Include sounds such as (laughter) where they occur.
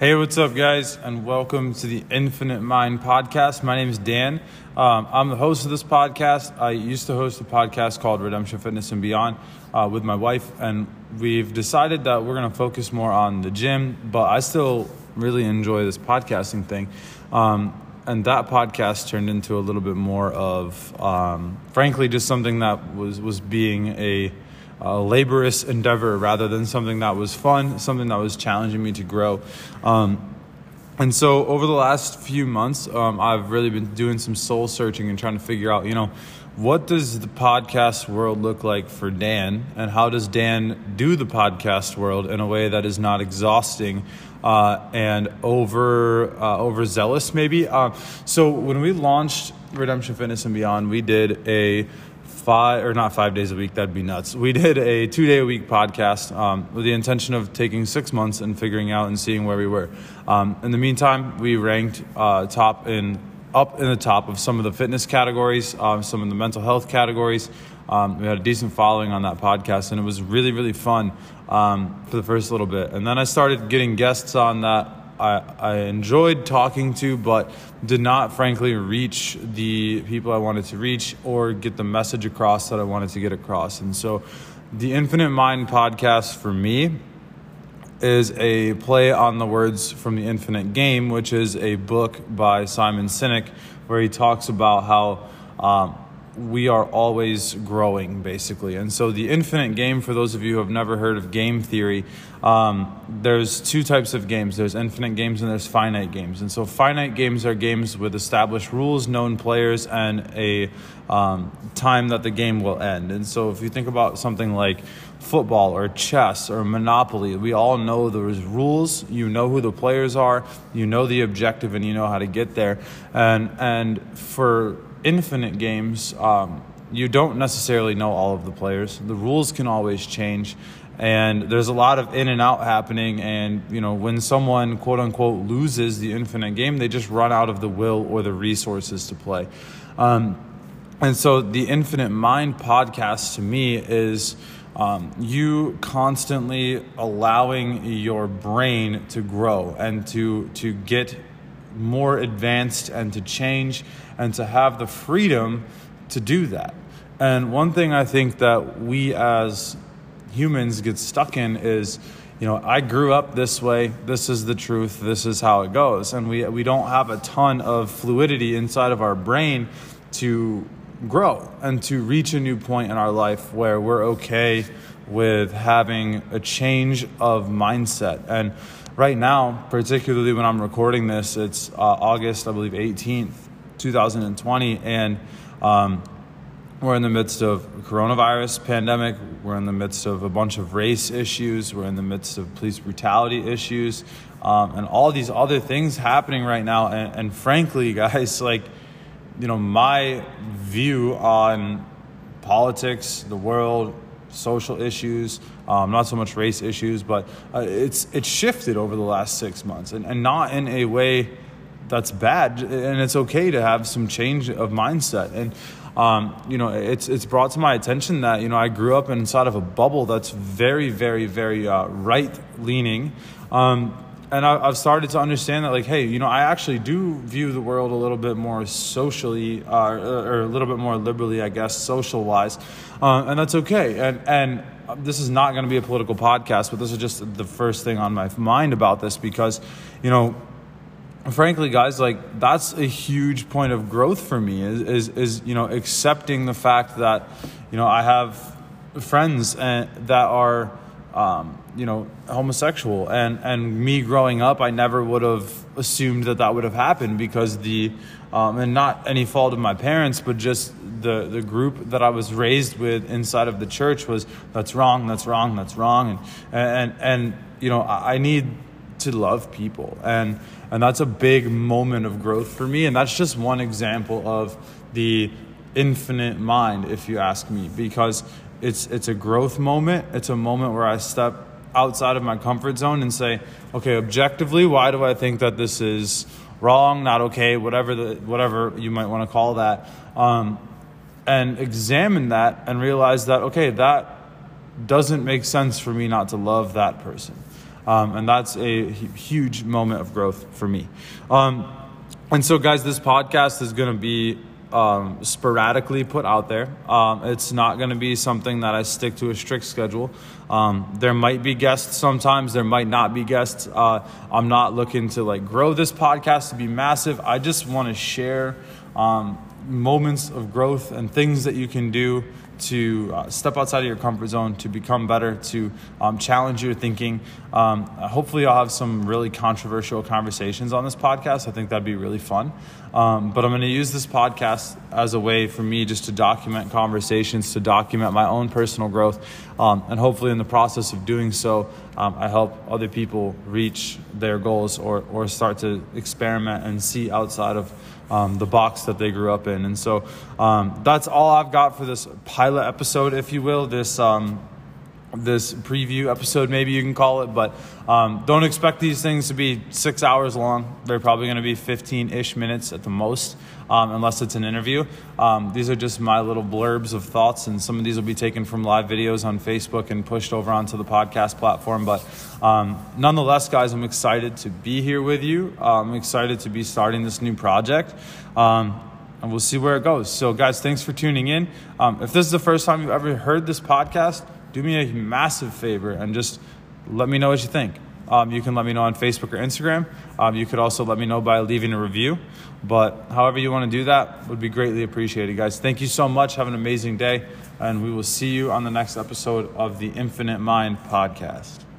Hey, what's up, guys, and welcome to the Infinite Mind podcast. My name is Dan. Um, I'm the host of this podcast. I used to host a podcast called Redemption Fitness and Beyond uh, with my wife, and we've decided that we're going to focus more on the gym, but I still really enjoy this podcasting thing. Um, and that podcast turned into a little bit more of, um, frankly, just something that was, was being a a laborious endeavor rather than something that was fun, something that was challenging me to grow. Um, and so over the last few months, um, I've really been doing some soul searching and trying to figure out, you know, what does the podcast world look like for Dan, and how does Dan do the podcast world in a way that is not exhausting uh, and over uh, overzealous, maybe? Uh, so when we launched Redemption Fitness and Beyond, we did a five or not five days a week that'd be nuts. We did a two day a week podcast um, with the intention of taking six months and figuring out and seeing where we were. Um, in the meantime we ranked uh, top in up in the top of some of the fitness categories um, some of the mental health categories. Um, we had a decent following on that podcast and it was really really fun um, for the first little bit. And then i started getting guests on that I, I enjoyed talking to, but did not, frankly, reach the people I wanted to reach or get the message across that I wanted to get across. And so, the Infinite Mind podcast for me is a play on the words from the Infinite Game, which is a book by Simon Sinek, where he talks about how. Um, we are always growing, basically. And so, the infinite game, for those of you who have never heard of game theory, um, there's two types of games there's infinite games and there's finite games. And so, finite games are games with established rules, known players, and a um, time that the game will end. And so, if you think about something like football or chess or Monopoly, we all know there's rules. You know who the players are, you know the objective, and you know how to get there. And, and for infinite games, um, you don't necessarily know all of the players. The rules can always change, and there's a lot of in and out happening. And you know, when someone quote unquote loses the infinite game, they just run out of the will or the resources to play. Um, and so, the Infinite Mind podcast to me is. Um, you constantly allowing your brain to grow and to to get more advanced and to change and to have the freedom to do that. And one thing I think that we as humans get stuck in is, you know, I grew up this way. This is the truth. This is how it goes. And we, we don't have a ton of fluidity inside of our brain to grow and to reach a new point in our life where we're okay with having a change of mindset. And right now, particularly when I'm recording this, it's uh, August, I believe, 18th, 2020, and um, we're in the midst of coronavirus pandemic. We're in the midst of a bunch of race issues. We're in the midst of police brutality issues, um, and all these other things happening right now. And, and frankly, (laughs) guys, like, you know, my view on politics, the world, social issues, um, not so much race issues, but uh, it's it's shifted over the last six months, and, and not in a way that's bad, and it's okay to have some change of mindset. And um, you know, it's it's brought to my attention that you know I grew up inside of a bubble that's very, very, very uh, right leaning. Um, and I, have started to understand that, like, hey, you know, I actually do view the world a little bit more socially, uh, or a little bit more liberally, I guess, social wise, uh, and that's okay. And and this is not going to be a political podcast, but this is just the first thing on my mind about this because, you know, frankly, guys, like that's a huge point of growth for me is is, is you know accepting the fact that you know I have friends and uh, that are um, you know, homosexual. And, and me growing up, I never would have assumed that that would have happened because the, um, and not any fault of my parents, but just the, the group that I was raised with inside of the church was that's wrong, that's wrong, that's wrong. And, and, and you know, I, I need to love people. And, and that's a big moment of growth for me. And that's just one example of the infinite mind, if you ask me, because it's it's a growth moment. It's a moment where I step outside of my comfort zone and say, okay, objectively, why do I think that this is wrong, not okay, whatever the whatever you might want to call that, um, and examine that and realize that okay, that doesn't make sense for me not to love that person. Um, and that's a huge moment of growth for me. Um, and so, guys, this podcast is going to be um, sporadically put out there. Um, it's not going to be something that I stick to a strict schedule. Um, there might be guests sometimes. There might not be guests. Uh, I'm not looking to like grow this podcast to be massive. I just want to share um, moments of growth and things that you can do to uh, step outside of your comfort zone, to become better, to um, challenge your thinking. Um, hopefully, I'll have some really controversial conversations on this podcast. I think that'd be really fun. Um, but I'm going to use this podcast as a way for me just to document conversations, to document my own personal growth. Um, and hopefully, in the process of doing so, um, I help other people reach their goals or, or start to experiment and see outside of um, the box that they grew up in. And so um, that's all I've got for this pilot episode, if you will. This um, this preview episode, maybe you can call it, but um, don't expect these things to be six hours long. They're probably going to be 15 ish minutes at the most, um, unless it's an interview. Um, these are just my little blurbs of thoughts, and some of these will be taken from live videos on Facebook and pushed over onto the podcast platform. But um, nonetheless, guys, I'm excited to be here with you. Uh, I'm excited to be starting this new project um, and we'll see where it goes. So, guys, thanks for tuning in. Um, if this is the first time you've ever heard this podcast, do me a massive favor and just let me know what you think. Um, you can let me know on Facebook or Instagram. Um, you could also let me know by leaving a review. But however you want to do that would be greatly appreciated, guys. Thank you so much. Have an amazing day. And we will see you on the next episode of the Infinite Mind podcast.